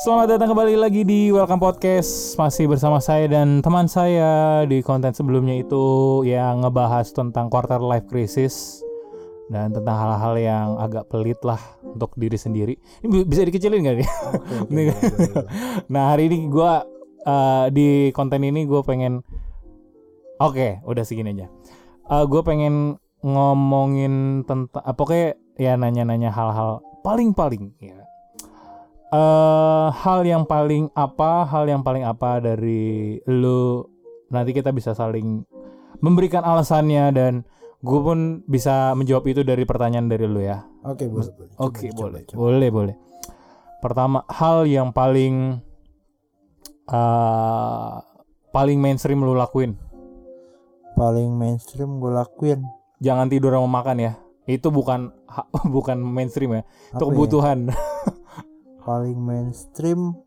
Selamat datang kembali lagi di Welcome Podcast. Masih bersama saya dan teman saya Di konten sebelumnya itu Yang ngebahas tentang quarter life crisis Dan tentang hal-hal yang agak pelit lah Untuk diri sendiri. Ini bisa dikecilin gak nih? Ini kan- nah hari ini gue Di konten ini gue pengen Oke udah segini aja. Gue pengen ngomongin tentang apa Pokoknya ya nanya-nanya hal-hal paling-paling ya eh hal yang paling apa, hal yang paling apa dari lu nanti kita bisa saling memberikan alasannya dan gue pun bisa menjawab itu dari pertanyaan dari lu ya. Oke boleh boleh. Oke Coba, boleh, coba, coba. boleh boleh. Pertama hal yang paling eh paling mainstream lu lakuin, Paling mainstream gue lakuin. jangan tidur sama makan ya. Itu bukan bukan mainstream ya, itu Apa ya? Paling mainstream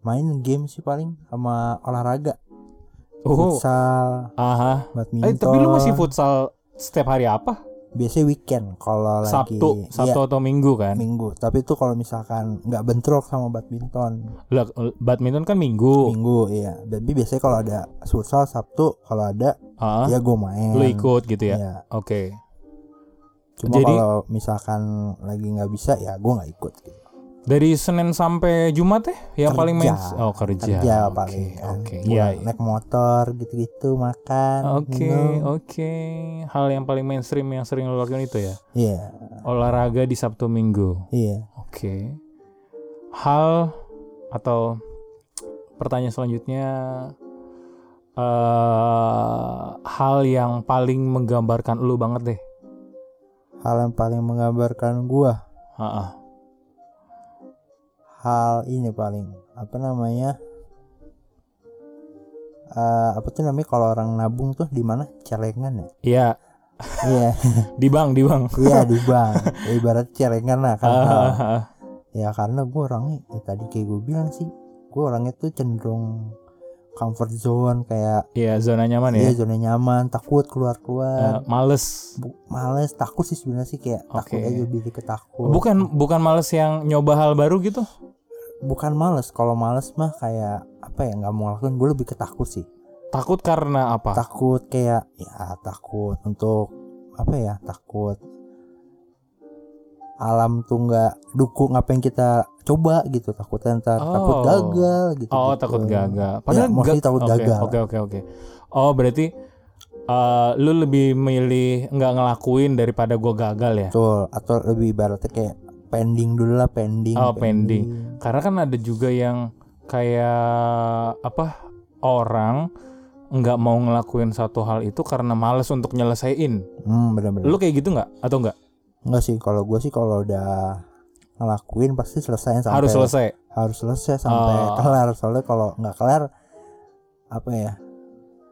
main game sih paling sama olahraga. Oh, Futsal, aha. badminton. Eh, tapi lu masih futsal setiap hari apa? Biasanya weekend kalau lagi Sabtu, Sabtu Iya, atau Minggu kan? minggu. Tapi itu kalau misalkan nggak bentrok sama badminton. Lah, badminton kan Minggu. Minggu iya. Tapi biasanya kalau ada futsal Sabtu kalau ada Ah, ya gue main. lu ikut gitu ya? Iya. Oke. Cuma Jadi- kalau misalkan lagi nggak bisa ya gue nggak ikut gitu. Dari Senin sampai Jumat ya yang Kerja. paling main Oh, kerja. Kerja Oke, paling. kan. Oke. Pulang Iya. Naik motor gitu-gitu makan. Oke, minum. oke. Hal yang paling mainstream yang sering lu lakukan itu ya. Iya, Olahraga di Sabtu Minggu. iya. Oke. Hal atau pertanyaan selanjutnya eh hal yang paling menggambarkan lu banget deh. Hal yang paling menggambarkan gua, Ah, hal ini paling apa namanya? Eh, apa tuh namanya kalau orang nabung tuh di mana? Celengan ya? Iya, Iya, di bank, di bank. iya di bank. Ya, ibarat celengan lah kan. Ah, Ya karena gua orangnya ya, tadi kayak gue bilang sih, gua orangnya tuh cenderung comfort zone kayak Iya, zona nyaman ya. dia zona nyaman, takut Eh, keluar-keluar. males. Bu- males takut sih sebenarnya sih kayak takut Oke. aja lebih ke takut. Bukan bukan males yang nyoba hal baru gitu. Bukan males kalau males mah kayak apa ya nggak mau ngelakuin gue lebih ketakut sih Takut karena apa? takut kayak ya takut untuk apa ya takut alam tuh nggak dukung apa yang kita coba gitu takut ntar takut Oh. gagal gitu Oh, gitu. takut gagal. ya, mostly ga- takut Oke, gagal Oke, oke, oke. Oh, berarti eh, lu lebih milih nggak ngelakuin daripada gua gagal ya? betul atau lebih ibaratnya kayak pending dulu lah pending Oh, pending. Karena kan ada juga yang kayak apa orang nggak mau ngelakuin satu hal itu karena males untuk nyelesain. hmm bener-bener Lu kayak gitu nggak? Atau nggak? Enggak sih kalau gue sih kalau udah ngelakuin pasti selesai sampai Harus selesai. harus selesai sampai Oh. kelar soalnya kalau nggak kelar apa ya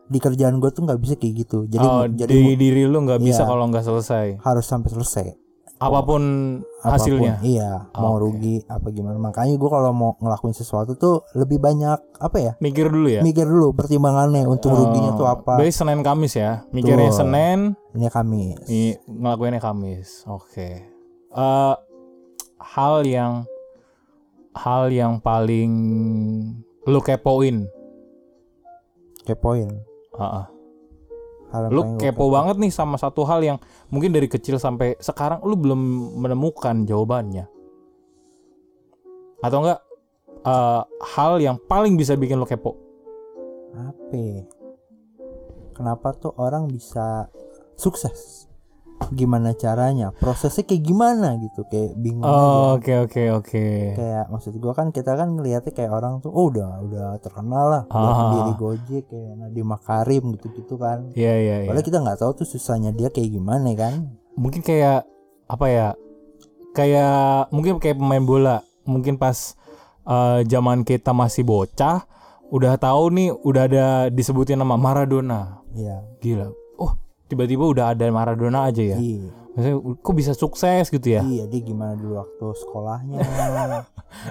di kerjaan gue tuh nggak bisa kayak gitu jadi oh, jadi di diri lu nggak bisa Iya. kalau nggak selesai. harus sampai selesai Apa pun Apa pun, hasilnya. iya mau Oke. rugi apa gimana makanya gue kalau mau ngelakuin sesuatu tuh lebih banyak apa ya Mikir dulu ya. mikir dulu pertimbangannya untung ruginya tuh apa Berarti Senin Kamis ya. Mikirnya Betul. Senin, ini Kamis i- ngelakuinnya Kamis. Oke. Eh, hal yang hal yang paling lu kepoin. kepoin Heeh. Hal yang Lu kepo banget nih sama satu hal yang mungkin dari kecil sampai sekarang lu belum menemukan jawabannya. Atau enggak eh, hal yang paling bisa bikin lu kepo? apa ya? kenapa tuh orang bisa sukses gimana caranya prosesnya kayak gimana gitu kayak bingung Oh, oke oke oke. kayak maksud gua kan kita kan ngelihatnya kayak orang tuh oh udah udah terkenal lah udah Ah. pendiri Gojek kayak Nadiem Makarim gitu-gitu kan. Iya iya iya. padahal kita nggak tahu tuh susahnya dia kayak gimana kan. Mungkin kayak apa ya kayak mungkin kayak pemain bola. Mungkin pas eh, zaman kita masih bocah udah tahu nih udah ada disebutin nama Maradona. Iya. Gila. oh tiba-tiba udah ada Maradona aja ya iya Maksudnya, kok bisa sukses gitu ya iya dia gimana dulu waktu sekolahnya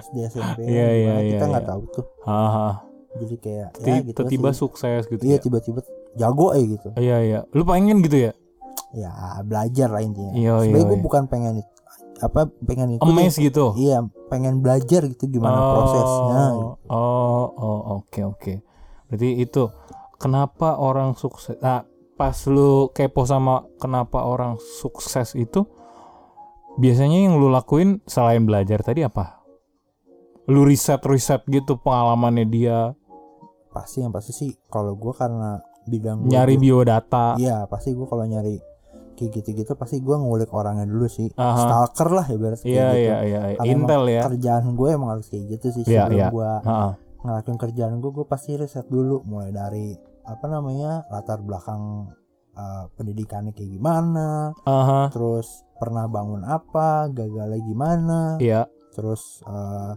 SD SMP Iya, iya, gimana, kita iya, nggak iya. tahu tuh Haha. jadi kayak ya gitu tiba-tiba sukses gitu iya ya tiba-tiba jago eh gitu iya iya lu pengen gitu ya ya belajar lah intinya Iya, sebenarnya iya, gue iya. bukan pengen apa pengen ngikutin Emes gitu. iya pengen belajar gitu gimana prosesnya gitu. Oh, oh, oke oke. Berarti itu kenapa orang sukses. Nah, pas lu kepo sama kenapa orang sukses itu biasanya yang lu lakuin selain belajar tadi apa? Lu riset-riset gitu pengalamannya dia, pasti yang pasti sih kalau gue karena bidang gua nyari tuh- biodata. iya pasti gue kalau nyari kayak gitu-gitu pasti gue ngulik orangnya dulu sih Aha. stalker lah ya berarti iya iya, iya. Karena emang Intel ya. kerjaan gue emang harus kayak gitu sih Iya, sebelum iya. gue Heeh. ngelakuin kerjaan gue gue pasti riset dulu mulai dari apa namanya latar belakang uh, pendidikannya kayak gimana Aha. terus pernah bangun apa gagalnya gimana Iya. terus uh,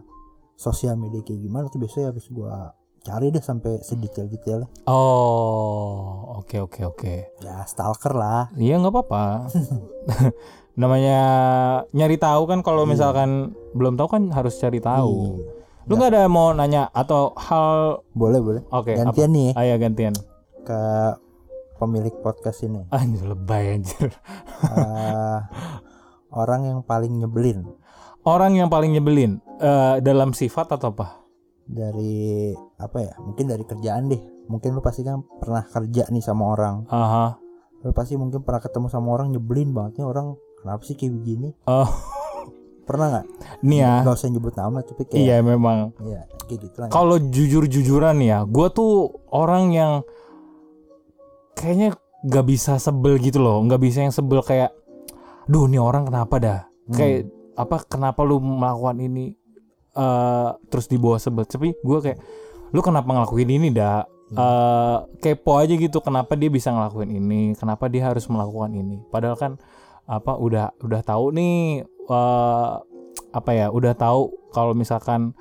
sosial media kayak gimana tuh biasanya harus gue cari deh sampai sedetail-detailnya Oh, oke oke oke. ya stalker lah Iya nggak apa-apa. Namanya nyari tahu kan kalau Iya. misalkan belum tahu kan harus cari tahu. Iya. Lu nggak ada mau nanya atau hal boleh boleh oke apa? gantian nih Ah, ya gantian. ke pemilik podcast ini Anjir lebay anjir. Eh, orang yang paling nyebelin Orang yang paling nyebelin eh, dalam sifat atau apa? dari apa ya mungkin dari kerjaan deh mungkin lu pasti kan pernah kerja nih sama orang Aha. lu pasti mungkin pernah ketemu sama orang nyebelin banget nih orang kenapa sih kayak begini Oh, pernah nggak nih ya. nggak usah nyebut nama tapi kayak Iya memang. ya kayak gitu lah Kalau jujur-jujuran ya, gue tuh orang yang kayaknya nggak bisa sebel gitu loh, nggak bisa yang sebel kayak, duh nih orang kenapa dah? Hmm. Kayak apa? Kenapa lu melakukan ini? eh terus dibawa sebel. Tapi gue kayak, lu kenapa ngelakuin ini dah? Eh kepo aja gitu. Kenapa dia bisa ngelakuin ini? Kenapa dia harus melakukan ini? Padahal kan apa? Udah udah tahu nih. Eh apa ya? Udah tahu kalau misalkan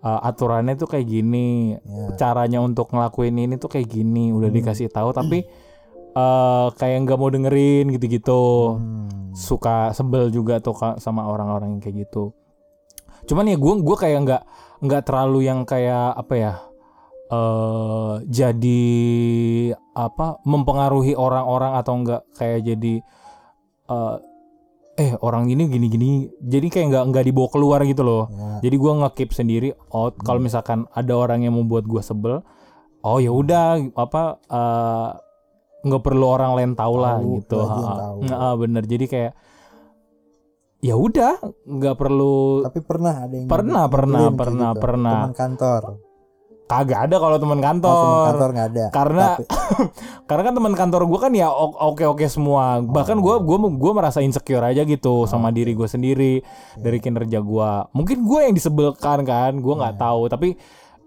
eh, aturannya tuh kayak gini ya. caranya untuk ngelakuin ini tuh kayak gini udah Hmm. dikasih tahu tapi eh kayak nggak mau dengerin gitu-gitu Hmm. suka sebel juga tuh sama orang-orang yang kayak gitu cuman ya gue gue kayak nggak nggak terlalu yang kayak apa ya eh jadi apa mempengaruhi orang-orang atau enggak kayak jadi eh eh orang ini gini-gini jadi kayak nggak nggak dibawa keluar gitu loh Ya. jadi gua nge-keep sendiri out kalau misalkan ada orang yang membuat gua sebel oh ya udah apa eh, nggak perlu orang lain tahu lah gitu tahu. ha. Ah, bener jadi kayak ya udah nggak perlu tapi pernah ada yang Pernah, pernah, pernah, gitu. pernah. teman kantor kagak ada kalau teman Oh, teman kantor kantor nggak ada. Karena Tapi- karena kan teman kantor gua kan ya oke oke semua. Bahkan gua gua gua merasa insecure aja gitu sama diri gue sendiri dari kinerja gua. Mungkin gue yang disebelkan kan gua nggak tahu. Tapi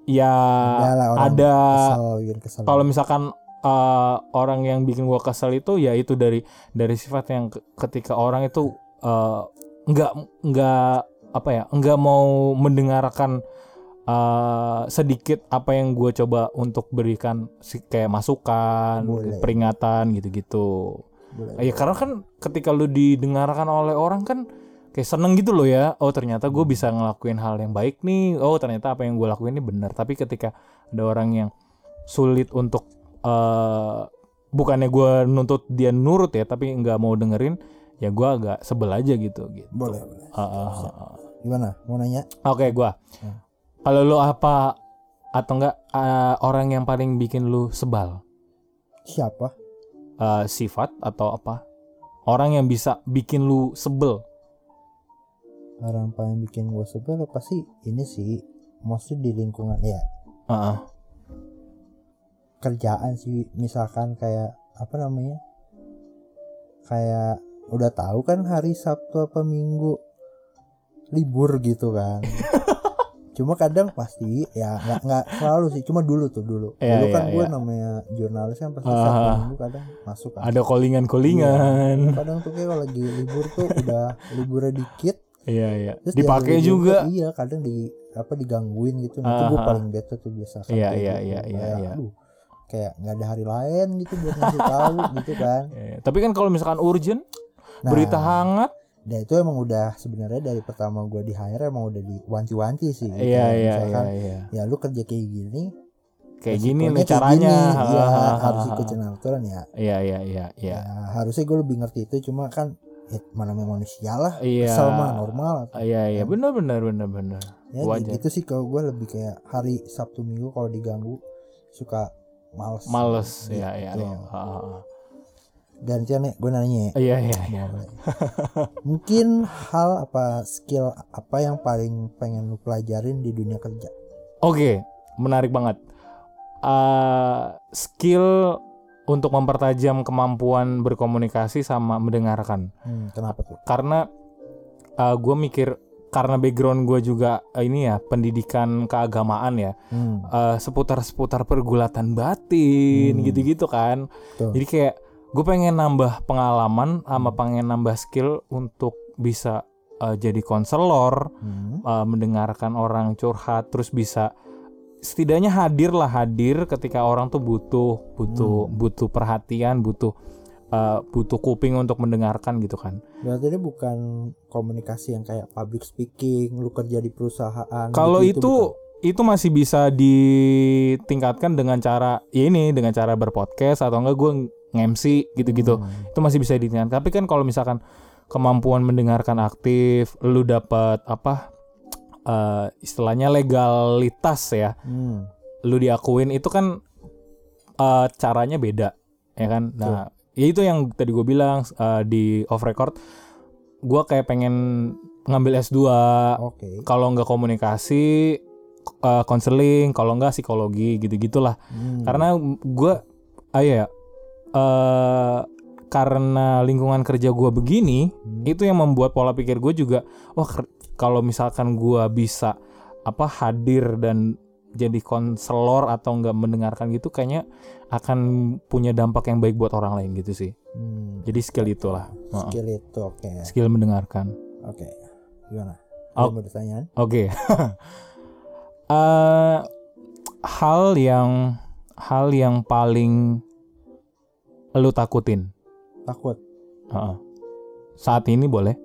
ya ada lah orang ada kalau misalkan uh, orang yang bikin gua kesel itu ya itu dari dari sifat yang ke- ketika orang itu uh, nggak nggak apa ya nggak mau mendengarkan uh, sedikit apa yang gue coba untuk berikan si- kayak masukan Boleh. peringatan gitu-gitu. Boleh. ya karena kan ketika lu didengarkan oleh orang kan kayak seneng gitu loh ya. Oh ternyata gue bisa ngelakuin hal yang baik nih. Oh ternyata apa yang gue lakuin ini benar. Tapi ketika ada orang yang sulit untuk eh bukannya gue nuntut dia nurut ya tapi nggak mau dengerin ya gue agak sebel aja gitu gitu. Boleh boleh. Ah, ah, ah, ah. gimana? Mau nanya? Oke gue Hmm. Kalau lu apa atau enggak eh, orang yang paling bikin lu sebal? Siapa? Eh, sifat atau apa? Orang yang bisa bikin lu sebel. Orang paling bikin gue sebel pasti ini sih mostly di lingkungan ya. Heeh. kerjaan sih misalkan kayak apa namanya? Kayak udah tahu kan hari Sabtu apa Minggu? Libur gitu kan cuma kadang pasti ya nggak nggak selalu sih. Cuma dulu tuh dulu. Iya, dulu kan iya, gue iya. namanya jurnalis kan pasti Sabtu Ah. Minggu kadang masuk kan. Ada callingan-callingan kadang tuh kayak kalau lagi libur tuh udah liburnya dikit. Iya iya. Terus dipakai juga. iya kadang di apa digangguin gitu. Nah, itu gue paling bete tuh biasa Iya, iya, gitu. iya, iya, Kayak, iya. aduh, kayak nggak ada hari lain gitu buat ngasih tahu gitu kan. Iya, tapi kan kalau misalkan urgent nah, berita hangat nah itu emang udah sebenarnya dari pertama gue di hire emang udah diwanti-wanti sih iya Kayak iya iya misalkan, iya ya lu kerja kayak gini kayak gini nih kayak caranya gini. Iya, Ha, ha, ha, harus ha, ikutin aturan ya iya iya iya iya Ya, harusnya gue lebih ngerti itu cuma kan ya mana memang manusia lah Iya. kesel mah normal Ah, Iya iya benar benar benar benar. ya Wajar. gitu sih kalau gue lebih kayak hari Sabtu Minggu kalau diganggu suka males Males Gitu. ya ya ya. Ah, ah, ah. Gantian nih gue nanya ya Iya iya iya. Mungkin hal apa skill apa yang paling pengen lu pelajarin di dunia kerja Oke, menarik banget. Uh, skill untuk mempertajam kemampuan berkomunikasi sama mendengarkan. hmm, kenapa tuh Karena uh, gue mikir karena background gue juga uh, ini ya pendidikan keagamaan ya hmm, uh, seputar-seputar pergulatan batin Hmm. gitu-gitu kan. Betul. Jadi kayak gue pengen nambah pengalaman sama pengen nambah skill untuk bisa uh, jadi konselor, hmm, uh, mendengarkan orang curhat terus bisa setidaknya hadir lah hadir ketika orang tuh butuh butuh Hmm. butuh perhatian butuh uh, butuh kuping untuk mendengarkan gitu kan berarti ini bukan komunikasi yang kayak public speaking lu kerja di perusahaan kalau gitu, itu bukan. itu masih bisa ditingkatkan dengan cara ya ini dengan cara berpodcast atau enggak gue nge-MC gitu-gitu. Hmm, itu masih bisa ditingkatkan tapi kan kalau misalkan kemampuan mendengarkan aktif lu dapat apa uh, istilahnya legalitas ya hmm, lu diakuin itu kan uh, caranya beda ya kan? Nah ya itu yang tadi gue bilang uh, di off record gue kayak pengen ngambil S2 oke. Kalau nggak komunikasi uh, konseling kalau nggak psikologi gitu gitulah Hmm, karena gue ah ya eh karena lingkungan kerja gue begini hmm, itu yang membuat pola pikir gue juga wah kalau misalkan gue bisa apa hadir dan jadi konselor atau enggak mendengarkan gitu kayaknya akan punya dampak yang baik buat orang lain gitu sih. Hmm, jadi skill itulah. Skill itu oke. Skill mendengarkan. Oke gimana? Oh. Pertanyaan oke. Eh, hal yang hal yang paling lu takutin takut Heeh. saat ini boleh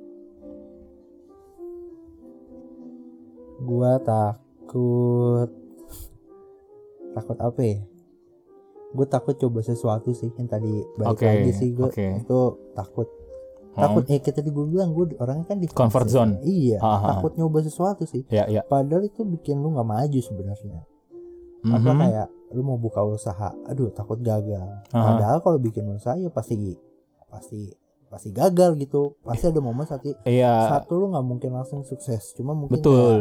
gua takut takut apa ya gue takut coba sesuatu sih yang tadi balik Oke, lagi sih gue oke. itu takut Hmm. takut ya kayak tadi gue bilang gue orangnya kan di Comfort zone. iya Ha, ha, ha. takut nyoba sesuatu sih ya ya padahal itu bikin lu nggak maju sebenarnya apa Mhm. kayak lu mau buka usaha aduh takut gagal. Aha. padahal kalau bikin usaha ya pasti pasti pasti gagal gitu. Pasti ada momen saat iya. satu lu nggak mungkin langsung sukses. Cuma mungkin kayak betul.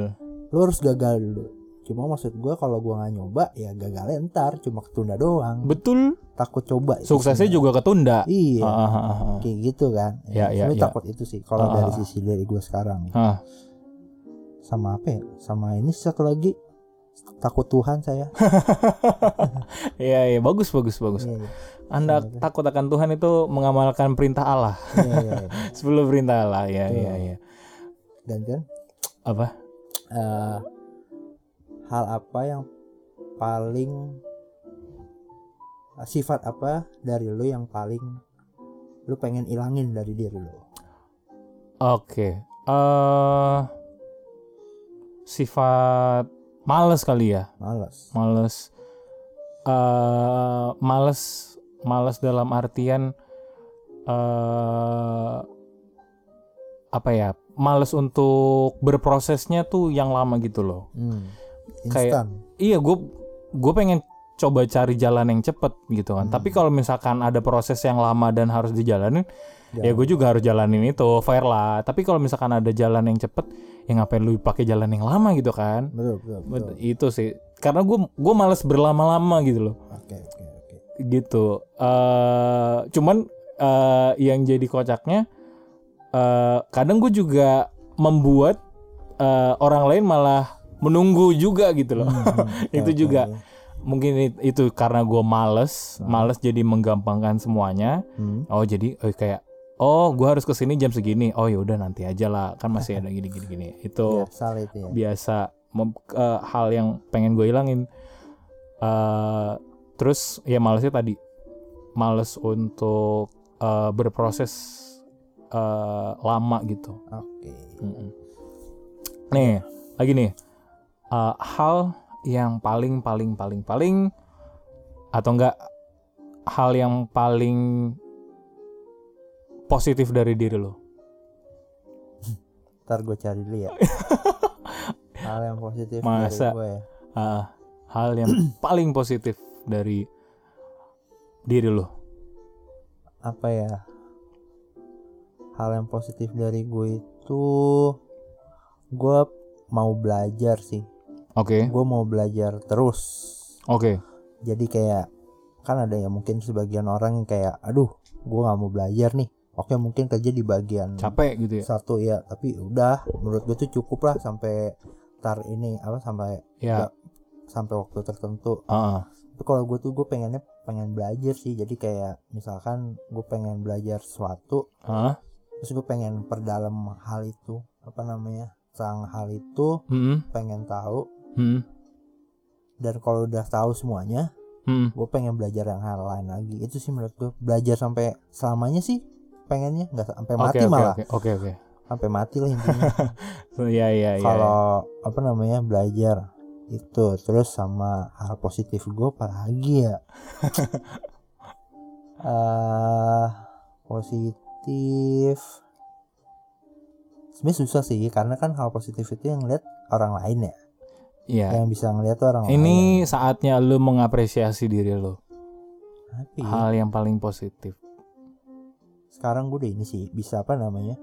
lu harus gagal dulu. Cuma maksud gua kalau gua nggak nyoba ya gagalnya ntar cuma ketunda doang. Betul. Takut coba suksesnya juga ketunda. Iya. Ah, ah. kayak gitu kan. Ya, ya, Sebenarnya ya. takut itu sih kalau Ah, dari ah. sisi dari gua sekarang. Ah. sama apa ya? Sama ini satu lagi takut Tuhan saya Iya iya bagus bagus bagus. Iya, iya. Anda Sama- takut akan Tuhan itu mengamalkan perintah Allah Iya, iya, iya. sebelum perintah Allah ya iya iya. dan kan Apa? eh, hal apa yang paling sifat apa dari lu yang paling lu pengen ilangin dari diri lu Oke. eh sifat males kali ya. males Males. eh males males dalam artian eh apa ya? Males untuk berprosesnya tuh yang lama gitu loh. hmm. Kayak- instan Iya, gue gue pengen coba cari jalan yang cepet gitu kan. Hmm. Tapi kalau misalkan ada proses yang lama dan harus dijalanin, ya Jalan. gue juga harus jalanin itu, fair lah. Tapi kalau misalkan ada jalan yang cepet, ya ngapain lu pakai jalan yang lama gitu kan? betul betul, betul. Itu sih. Karena gue gue males berlama-lama gitu loh, oke oke oke gitu. eh cuman eh yang jadi kocaknya, eh kadang gue juga membuat eh, orang lain malah menunggu juga gitu loh. Hmm, hmm, oke, Itu oke, juga. oke. mungkin it- itu karena gue males Hmm. males jadi menggampangkan semuanya Hmm. oh jadi oh, kayak oh gue harus ke sini jam segini. Oh ya udah nanti aja lah. Kan masih ada gini gini gini itu biasa itu ya. biasa. Mem- eh, hal yang pengen gue hilangin. Eh, terus ya malesnya tadi. Males untuk eh, berproses eh, lama gitu. Oke. Mm-mm. Nih, lagi nih. Uh, hal yang paling paling paling paling atau enggak hal yang paling positif dari diri lo. Ntar gue cari dulu ya. Hal yang positif Masa? dari gue ya. Ah, hal yang paling positif dari diri lo. Apa ya? Hal yang positif dari gue itu gue mau belajar sih. Oke, Gue mau belajar terus. oke. Jadi kayak kan ada yang mungkin sebagian orang yang kayak aduh gue nggak mau belajar nih. Oke mungkin kerja di bagian Capek gitu ya. satu ya. Tapi udah menurut gue tuh cukup lah sampai tar ini apa sampai Ya. sampai waktu tertentu. Ah, ah. tapi kalau gue tuh gue pengennya pengen belajar sih. Jadi kayak misalkan gue pengen belajar sesuatu Ah, terus gue pengen perdalam hal itu apa namanya tentang hal itu hmm, pengen tahu. Hmm, dan kalau udah tahu semuanya hmm. gue pengen belajar yang hal lain lagi. Itu sih menurut gue belajar sampai selamanya sih pengennya nggak sampai mati oke, malah oke, oke, oke. sampai mati lah intinya So, ya, ya, ya. kalau apa namanya belajar itu terus sama hal positif gue apa lagi ya eh positif sebenarnya susah sih karena kan hal positif itu yang lihat orang lain ya Iya. yang bisa ngeliat tuh orang lain Ini saatnya lu mengapresiasi diri lu. tapi Hal yang paling positif. Sekarang gue udah ini sih bisa apa namanya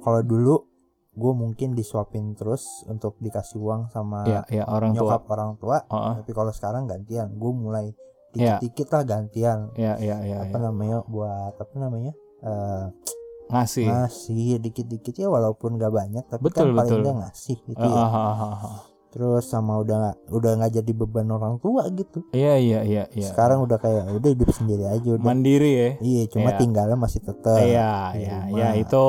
kalau dulu gue mungkin disuapin terus untuk dikasih uang sama Ya, ya orang tua. nyokap orang tua Oh, tapi kalau sekarang gantian gue mulai Iya. dikit-dikit lah gantian ya, ya, ya, apa ya. namanya buat apa namanya eh Ngasih. ngasih dikit-dikit ya walaupun gak banyak tapi Betul, kan paling betul. nggak ngasih gitu Ah, ya. Terus sama udah nggak udah nggak jadi beban orang tua gitu Iya, iya, iya, iya. sekarang udah kayak udah hidup sendiri aja udah mandiri ya. iya cuma Iya. tinggalnya masih tetap Iya, iya, rumah. ya itu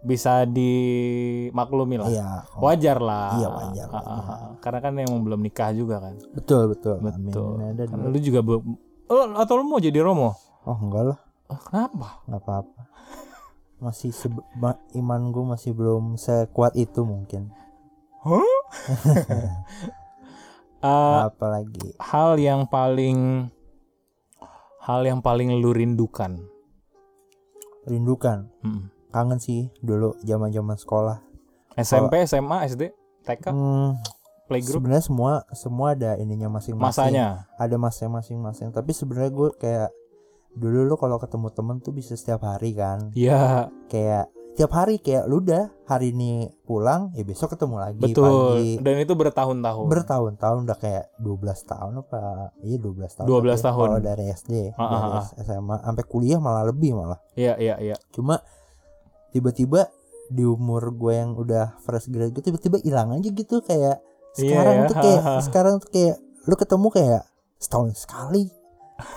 bisa dimaklumi lah. iya Wajar lah. Iya, wajar, Ah, ah, ah. Karena kan emang belum nikah juga kan. betul betul Betul. Amin. Ada Karena lu juga belum Oh, atau lu mau jadi Romo? oh enggak lah Oh, kenapa? nggak apa-apa masih iman gue masih belum sekuat itu mungkin Eh, apalagi? hal yang paling hal yang paling lu rindukan. rindukan? Hmm. kangen sih dulu zaman zaman sekolah SMP, SMA, SD, TK, Hmm, playgroup, sebenarnya semua semua ada ininya masing-masing. Masanya. ada masanya masing-masing. Tapi sebenarnya gue kayak dulu lu kalau ketemu temen tuh bisa setiap hari kan? Iya, kayak tiap hari kayak lu udah hari ini pulang ya besok ketemu lagi betul. pagi Dan itu bertahun-tahun. bertahun-tahun udah kayak 12 tahun apa iya 12 tahun 12 tapi tahun. kalau dari SD Ah, ah, dari ah. SMA sampai kuliah malah lebih malah Iya, iya, iya. cuma tiba-tiba di umur gue yang udah fresh grade gitu tiba-tiba hilang aja gitu kayak Iya, sekarang ya. tuh kayak Ha, ha. sekarang tuh kayak lu ketemu kayak setahun sekali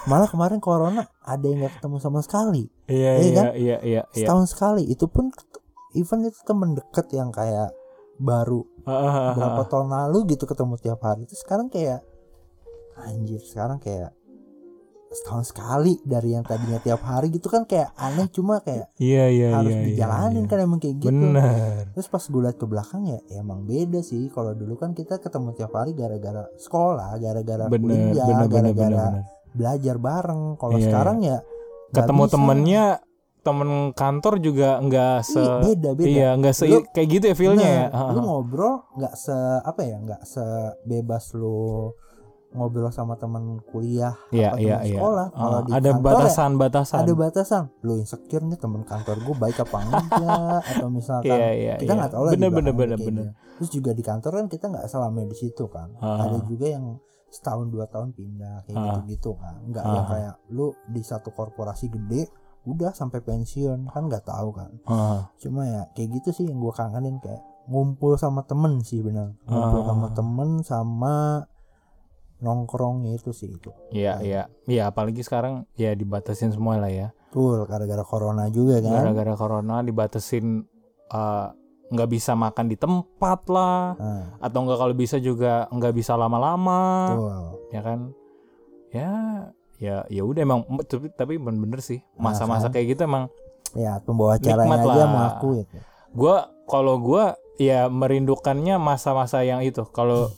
malah kemarin corona ada yang nggak ketemu sama sekali Iya, Iya iya, kan? iya, iya, iya. setahun sekali itu pun even itu temen deket yang kayak baru berapa ah. tahun lalu gitu ketemu tiap hari itu sekarang kayak anjir sekarang kayak setahun sekali dari yang tadinya tiap hari gitu kan kayak aneh cuma kayak Iya, iya, harus iya, iya, dijalanin iya. kan emang kayak gitu Bener. terus pas gue liat ke belakang ya, ya emang beda sih kalau dulu kan kita ketemu tiap hari gara-gara sekolah gara-gara kuliah gara-gara belajar bareng kalau Iya, sekarang ya Ketemu bisa. temennya, temen kantor juga nggak se Ih, beda beda Iya, nggak se Lu- kayak gitu ya feelnya ya. Nah, Ah, lu ngobrol nggak se apa ya nggak sebebas lu ngobrol sama teman kuliah Iya, apa iya, teman iya. sekolah Ah, kalau di ada kantor ya, batasan-batasan. ada batasan lu insecure nih teman kantor gue baik apa enggak atau misalkan Iya, iya, kita iya. nggak tahu lah Bener, bener, bener, bener. terus juga di kantor kan kita nggak selamanya di situ kan Ah. ada juga yang setahun dua tahun pindah kayak gitu gitu kan nggak Ah. yang kayak lu di satu korporasi gede udah sampai pensiun kan nggak tahu kan Ah, cuma ya kayak gitu sih yang gue kangenin kayak ngumpul sama temen sih benar ngumpul Ah. sama temen sama nongkrongnya itu sih itu Iya, iya. Iya, apalagi sekarang ya dibatasin semua lah ya. tuh gara-gara corona juga kan Gara-gara corona dibatasin eh, nggak bisa makan di tempat lah nah, atau enggak kalau bisa juga nggak bisa lama-lama ya kan? Ya ya ya udah emang tapi tapi bener-bener sih masa-masa kan? kayak gitu emang ya pembawa acaranya Nikmat aja lah. mengaku itu gua kalau gua ya merindukannya masa-masa yang itu. Kalau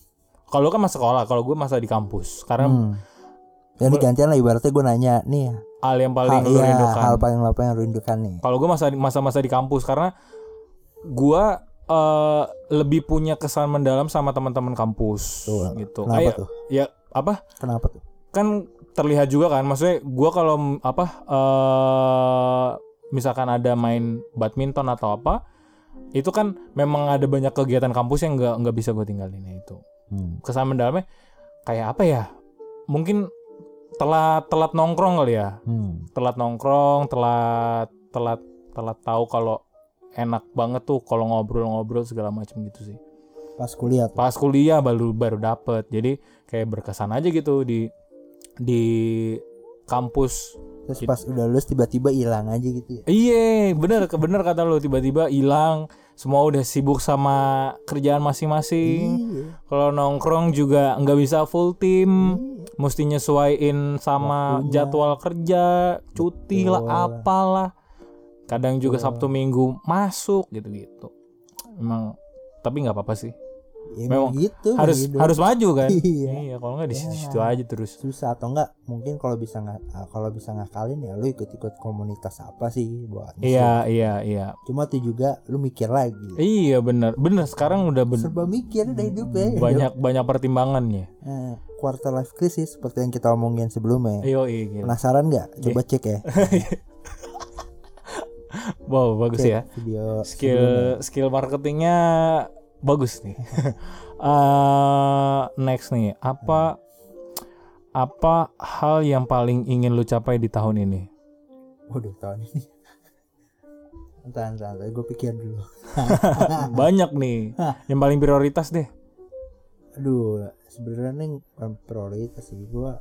kalau kan masa sekolah kalau gua masa di kampus. Karena hmm. Jadi gantian lah ibaratnya gue nanya nih hal yang paling hal, lu iya, rindukan. hal paling apa yang rindukan nih? Kalau gue masa masa-masa di kampus karena gua eh, lebih punya kesan mendalam sama teman-teman kampus Tuh, gitu. kenapa Kayak- tuh? Ya apa? Kenapa tuh? kan terlihat juga kan maksudnya gua kalau apa eh misalkan ada main badminton atau apa itu kan memang ada banyak kegiatan kampus yang nggak nggak bisa gue tinggalin itu Hmm. kesan mendalamnya kayak apa ya mungkin telat telat nongkrong kali ya Hmm. telat nongkrong telat telat telat tahu kalau enak banget tuh kalau ngobrol-ngobrol segala macam gitu sih Pas kuliah tuh. pas kuliah baru baru dapet jadi kayak berkesan aja gitu di di kampus Terus pas udah lulus tiba-tiba hilang aja gitu ya. iya bener bener kata lu tiba-tiba hilang semua udah sibuk sama kerjaan masing-masing Iya. kalau nongkrong juga nggak bisa full tim mesti nyesuaiin sama Waktunya. jadwal kerja cuti lah Betul. apalah kadang juga Betul. sabtu minggu masuk gitu-gitu. Emang tapi nggak apa-apa sih. Ya, Memang gitu harus hidup. harus maju kan? Iya. iya kalau nggak di Ya. situ aja terus. Susah atau enggak mungkin kalau bisa nggak ah, kalau bisa ngakalin ya lu ikut-ikut komunitas apa sih buat iya iya iya. Cuma tuh juga lu mikir lagi. Iya bener. Bener sekarang udah ben- serba mikir udah hidup ya. Banyak banyak pertimbangannya. Eh, quarter life crisis seperti yang kita omongin sebelumnya. Iyo iya gila. penasaran nggak? Coba cek ya wow bagus ya. video skill skill marketingnya bagus nih. Eh, next nih apa apa hal yang paling ingin lu capai di tahun ini? Waduh tahun ini. Entar entar, gue pikir dulu. Banyak nih. Yang paling prioritas deh. Aduh sebenarnya nih prioritas sih. Gue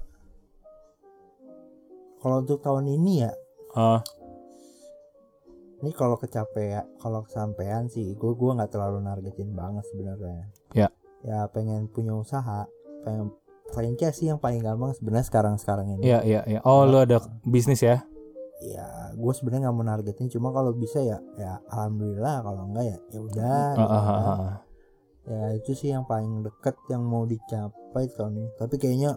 kalau untuk tahun ini ya Ah, ini kalau kecapean kalau kesampaian sih gue gua nggak terlalu nargetin banget sebenarnya. Ya. ya pengen punya usaha pengen franchise sih yang paling gampang sebenarnya sekarang sekarang ini. Iya iya iya oh lu ada bisnis ya? Ya gue sebenarnya nggak mau nargetin cuma kalau bisa ya ya alhamdulillah. Kalau enggak ya ya udah kan. ah, ah. ya itu sih yang paling deket yang mau dicapai tahun ini. Tapi kayaknya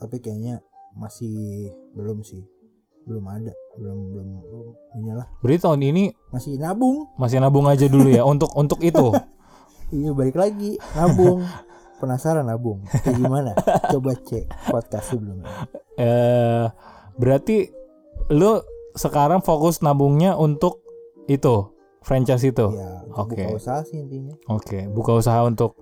tapi kayaknya masih belum sih. Belum ada belum belum, belum inilah. Berarti tahun ini masih nabung. masih nabung aja dulu ya untuk untuk itu? Iya balik lagi nabung. Penasaran nabung kayak gimana? Coba cek podcast sebelumnya. Eh berarti lu sekarang fokus nabungnya untuk itu franchise itu? Ya Oke. buka usaha sih intinya. Oke, buka usaha untuk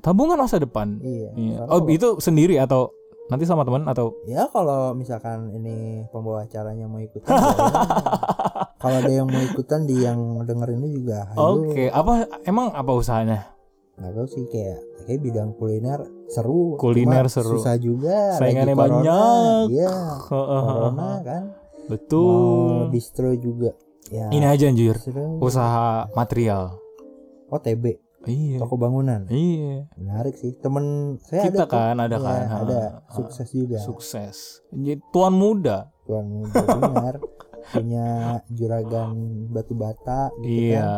tabungan masa depan. iya Iya. Oh, itu sendiri atau nanti sama teman atau ya kalau misalkan ini pembawa acaranya mau ikutan kalau ada yang mau ikutan di yang denger ini juga. Oke, apa emang apa usahanya? nggak tahu sih kayak kayak bidang kuliner seru Kuliner Cuma seru. susah juga Saingannya banyak. iya corona kan mau Betul. distro juga ya Ini aja anjir, usaha material. oh TB Iya. toko bangunan Iya. menarik sih temen saya Kita ada tuh. kan ada Iya, kan. ada ha. sukses juga Sukses. Jadi tuan muda. tuan muda benar punya juragan batu bata gitu kan Iya.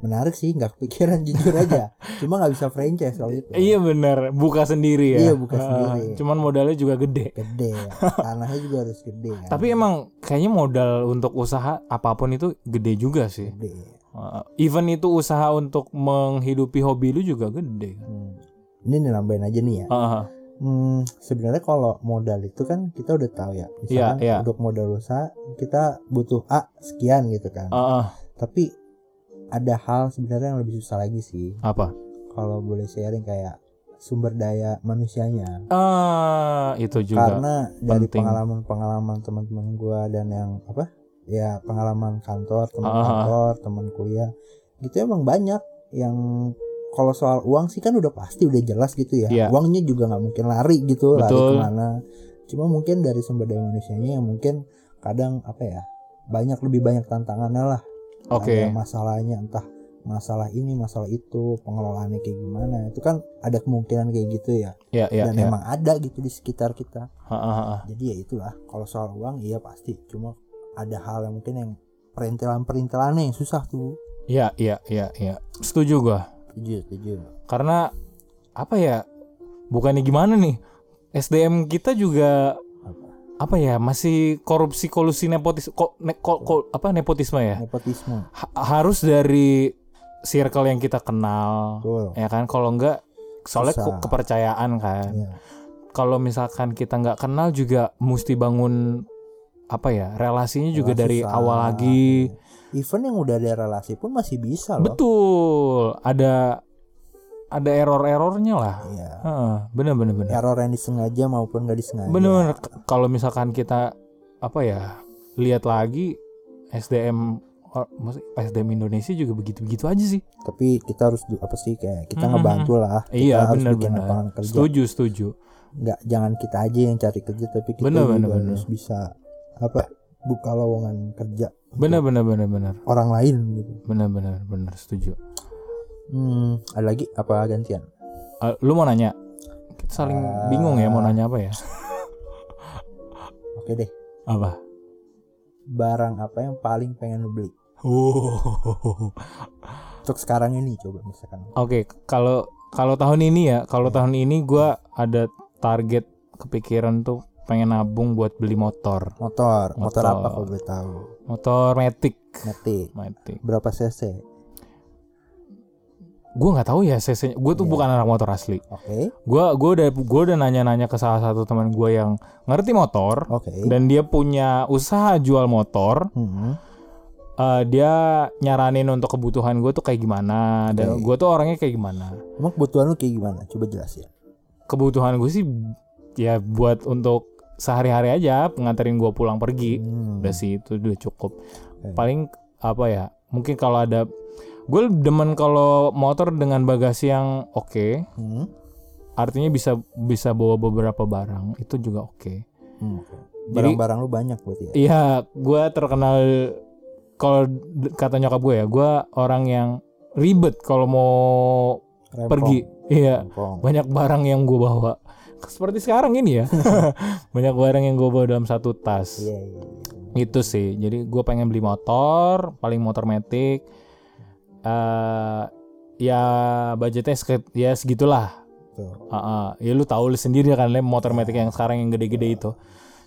menarik sih nggak kepikiran jujur aja cuma nggak bisa franchise kalau itu Iya bener, buka sendiri ya. Iya, buka Ha, sendiri. Cuman modalnya juga gede. gede tanahnya juga harus gede kan Tapi emang kayaknya modal untuk usaha apa pun itu gede juga sih. gede Uh, even itu usaha untuk menghidupi hobi lu juga gede kan. Hmm. ini nambahin aja nih ya Ah, Hmm, sebenarnya kalau modal itu kan kita udah tahu ya. Misalkan Iya, iya. untuk modal usaha kita butuh A sekian gitu kan. ah, ah. Tapi ada hal sebenarnya yang lebih susah lagi sih. apa? Kalau boleh sharing kayak sumber daya manusianya. Ah, itu juga. Karena dari pengalaman-pengalaman teman-teman gua dan yang apa? Ya pengalaman kantor, teman Ah. kantor, teman kuliah. Gitu emang banyak yang kalau soal uang sih kan udah pasti udah jelas gitu ya. Iya. Uangnya juga nggak mungkin lari gitu, lari Betul. ke mana. Cuma mungkin dari sumber daya manusianya yang mungkin kadang apa ya banyak lebih banyak tantangannya lah. Oke. Ada masalahnya entah masalah ini, masalah itu, pengelolaannya kayak gimana. Itu kan ada kemungkinan kayak gitu ya. Ya, ya, Dan ya. emang ada gitu di sekitar kita. Ah, ah, ah. Jadi ya itulah. Kalau soal uang iya pasti. Cuma ada hal yang mungkin yang perintilan-perintilannya yang susah tuh. Iya, iya, iya, iya. Setuju gua. Setuju, setuju. Karena apa ya? Bukannya gimana nih? SDM kita juga Apa? apa ya? Masih korupsi kolusi nepotis ko, ne- ko- ko- apa nepotisme ya? Nepotisme. Ha- harus dari circle yang kita kenal Betul. ya kan kalau enggak soalnya Susah. ke- kepercayaan kan Iya. kalau misalkan kita nggak kenal juga mesti bangun apa ya relasinya juga Relasi dari susah. awal lagi Even yang udah ada relasi pun masih bisa loh. betul ada ada error-errornya lah Iya. Heeh, bener bener bener Error yang disengaja maupun gak disengaja. bener bener K- kalau misalkan kita apa ya lihat lagi SDM SDM Indonesia juga begitu begitu aja sih Tapi kita harus apa sih kayak kita Mhm. ngebantu lah. Kita iya harus bener bener kerja. setuju setuju Nggak jangan kita aja yang cari kerja tapi kita Bener, juga bener, bener. harus bisa apa buka lowongan kerja bener bener bener bener orang lain gitu. bener bener bener setuju Hmm, ada lagi apa gantian? Eh, lu mau nanya kita saling Ah. bingung ya mau nanya apa ya Oke deh. apa Barang apa yang paling pengen lu beli? Oh. Untuk sekarang ini coba misalkan. Oke, kalau kalau tahun ini ya, kalau tahun ini gua ada target kepikiran tuh pengen nabung buat beli motor. Motor, motor, Motor. apa kalau boleh tahu? Motor Matic. Matic. Matic. Berapa cc? Gua nggak tahu ya cc Gue tuh Iya. bukan anak motor asli. Oke. Gua gua udah gua udah nanya-nanya ke salah satu teman gua yang ngerti motor Oke. dan dia punya usaha jual motor. Hmm. Eh, dia nyaranin untuk kebutuhan gue tuh kayak gimana dan Oke. gue tuh orangnya kayak gimana. Emang kebutuhan lu kayak gimana? Coba jelasin. Kebutuhan gue sih ya buat untuk sehari-hari aja nganterin gue pulang pergi. Hmm. udah sih itu udah cukup Oke. paling apa ya mungkin kalau ada gue demen kalau motor dengan bagasi yang oke Hmm. artinya bisa bisa bawa beberapa barang itu juga oke Hmm, oke. Jadi- Barang-barang lu banyak berarti ya? iya gue terkenal kalau kata nyokap gue ya gue orang yang ribet kalau mau Rempong. pergi iya Rempong. banyak barang yang gue bawa seperti sekarang ini ya banyak barang yang gue bawa dalam satu tas Iya, iya. iya. itu sih jadi gue pengen beli motor paling motor metik eh ya budgetnya ya segitulah. Ah, ah. ya lu tahu lu sendiri kan lem motor metik yang sekarang yang gede-gede itu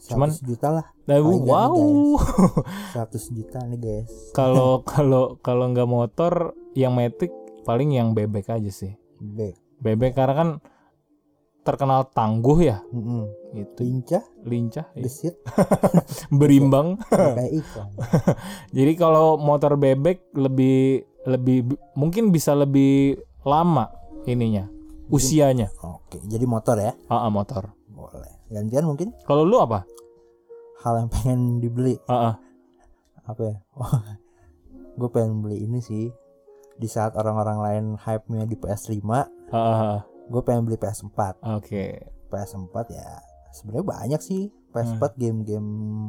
Cuman- 100 juta lah. nah, wow 100 juta nih guys. kalau kalau kalau nggak motor yang metik paling yang bebek aja sih B. bebek karena kan terkenal tangguh ya Mm-mm. itu Lincah, lincah gesit, berimbang kayak iklan. Jadi kalau motor bebek lebih lebih mungkin bisa lebih lama ininya usianya. Oke, jadi motor ya? Ah, motor. Boleh. Gantian mungkin Kalau lu apa? hal yang pengen dibeli ah. apa ya? Oh, gue pengen beli ini sih. Di saat orang-orang lain hype-nya di PS5, Ah, ah, ah. Gue pengen beli PS4. Oke. PS4 ya sebenarnya banyak sih PS4 game-game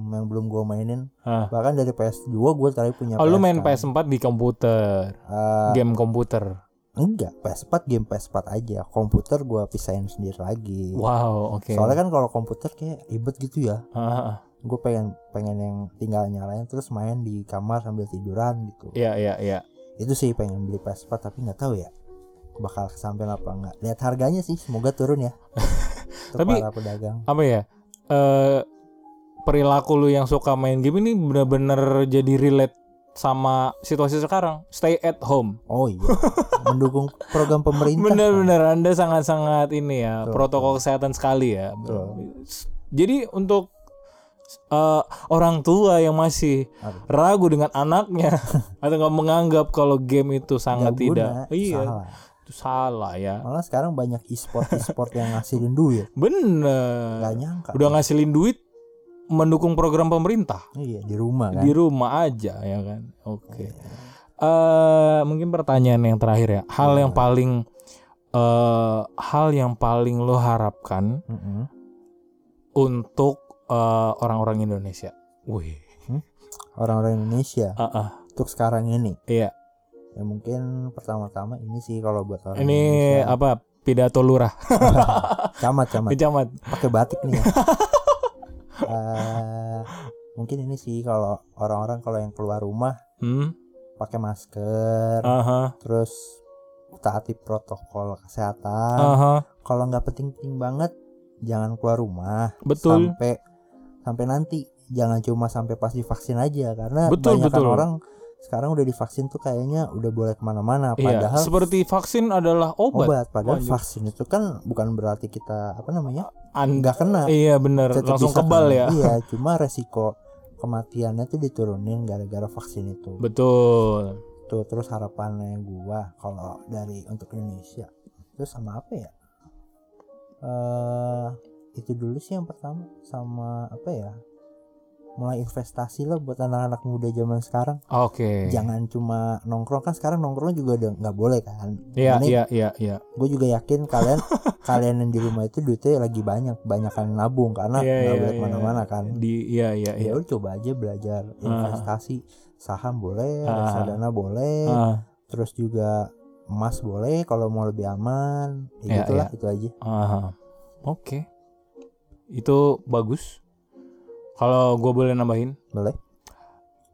yang belum gue mainin. Ah. Bahkan dari PS2 gue terakhir punya Oh, lu main kan. PS4 di komputer. Eh, Game komputer. enggak, PS4 game PS4 aja. Komputer gue pisahin sendiri lagi. Wow, oke. Soalnya kan kalau komputer kayak ribet gitu ya. Ah. Gue pengen pengen yang tinggal nyalain terus main di kamar sambil tiduran gitu. Iya, iya, iya. Itu sih pengen beli PS4 tapi nggak tahu ya bakal kesampaian apa enggak. Lihat harganya sih, semoga turun ya. Tapi- para pedagang. Apa ya? Eh perilaku lu yang suka main game ini bener-bener jadi relate sama situasi sekarang. Stay at home. Oh iya, mendukung program pemerintah. Bener-bener Anda sangat-sangat ini ya Betul, protokol kesehatan sekali ya. Betul. Jadi untuk eh, orang tua yang masih Aduh. ragu dengan anaknya atau nggak menganggap kalau game itu sangat Nggak tidak, guna, iya salah. Itu salah ya. Malah sekarang banyak e-sport e-sport yang ngasilin duit. Bener. Gak nyangka. Udah ngasilin duit mendukung program pemerintah Iya di rumah kan. di rumah aja ya kan. Oke. Eh mungkin pertanyaan yang terakhir ya. Hal yang paling eh hal yang paling lo harapkan Mm-mm. untuk eh, orang-orang Indonesia. Wih. Orang-orang Indonesia Ah, ah. untuk sekarang ini. Iya. Ya mungkin pertama-tama ini sih kalau buat orang Ini Indonesia. apa? Pidato lurah. Camat camat. Kecamat. Pakai batik nih ya. Eh, mungkin ini sih kalau orang-orang kalau yang keluar rumah Hmm. pakai masker, Aha. terus taati protokol kesehatan. Aha. Kalau nggak penting-penting banget, jangan keluar rumah. Betul. Sampai sampai nanti, jangan cuma sampai pas divaksin aja karena Betul, banyak betul. orang sekarang udah divaksin tuh kayaknya udah boleh ke mana-mana Iya, padahal seperti vaksin adalah obat. obat padahal Lanjut. vaksin itu kan bukan berarti kita apa namanya An- nggak kena iya tetap langsung kebal kena. ya. iya cuma resiko kematiannya tuh diturunin gara-gara vaksin itu Betul. tuh terus harapannya gua kalau dari untuk Indonesia terus sama apa ya eh itu dulu sih yang pertama sama apa ya mulai investasi lah buat anak-anak muda zaman sekarang Oke. jangan cuma nongkrong kan sekarang nongkrong juga udah nggak boleh kan Iya, iya, iya, iya. gue juga yakin kalian kalian yang di rumah itu duitnya lagi banyak banyakan nabung karena Iya, nggak iya, boleh iya. ke mana-mana kan Di iya, iya, iya. ya udah coba aja belajar investasi saham boleh Ah. reksadana boleh Ah, terus juga emas boleh kalau mau lebih aman ya gitulah iya. itu aja ah. Oke. Itu bagus. Kalau gue boleh nambahin, boleh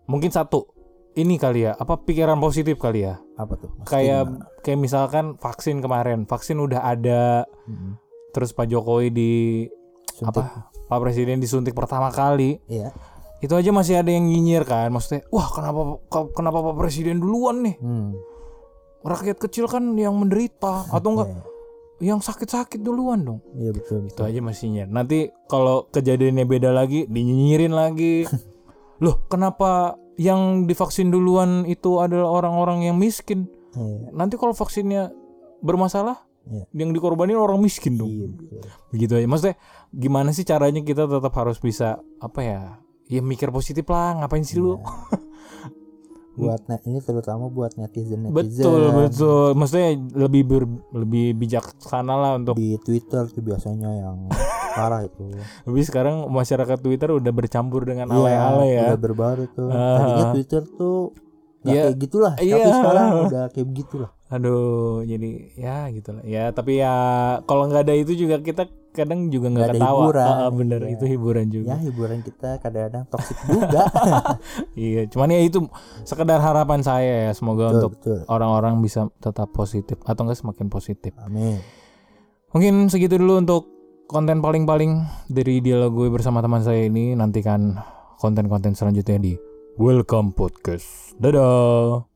mungkin satu. Ini kali ya, apa pikiran positif kali ya? apa tuh Maksudnya Kayak gimana? kayak misalkan vaksin kemarin, vaksin udah ada, Mm-mm. terus Pak Jokowi di Suntik. apa? Pak Presiden disuntik pertama kali. iya Itu aja masih ada yang nyinyir kan, maksudnya, wah kenapa kenapa Pak Presiden duluan nih? hmm. Rakyat kecil kan yang menderita atau enggak Iya, yang sakit-sakit duluan dong. iya betul Itu betul aja masih nyinyir. Nanti kalau kejadiannya beda lagi, dinyinyirin lagi. Loh, kenapa yang divaksin duluan itu adalah orang-orang yang miskin? iya Nanti kalau vaksinnya bermasalah, Iya. yang dikorbanin orang miskin dong. iya betul. Begitu aja. Maksudnya gimana sih caranya kita tetap harus bisa apa ya? Ya mikir positif lah, ngapain sih lu? buat net ini terutama buat netizen netizen Betul, betul. Maksudnya lebih ber- lebih bijaksana lah untuk di Twitter tuh biasanya yang parah itu Tapi sekarang masyarakat Twitter udah bercampur dengan Iya, alay-alay ya. udah berbaru tuh Ah. tadinya Twitter tuh nggak Iya. kayak gitulah tapi Iya. sekarang udah kayak begitulah Aduh, jadi ya gitulah. Ya, tapi ya kalau nggak ada itu juga kita kadang juga nggak ketawa. hiburan, Ah, ah, bener, iya. itu hiburan juga. ya hiburan kita kadang-kadang toksik juga Iya, cuman ya itu sekedar harapan saya ya. Semoga betul untuk orang-orang bisa tetap positif atau enggak semakin positif. amin Mungkin segitu dulu untuk konten paling-paling dari dialog gue bersama teman saya ini. Nantikan konten-konten selanjutnya di Welcome Podcast. Dadah.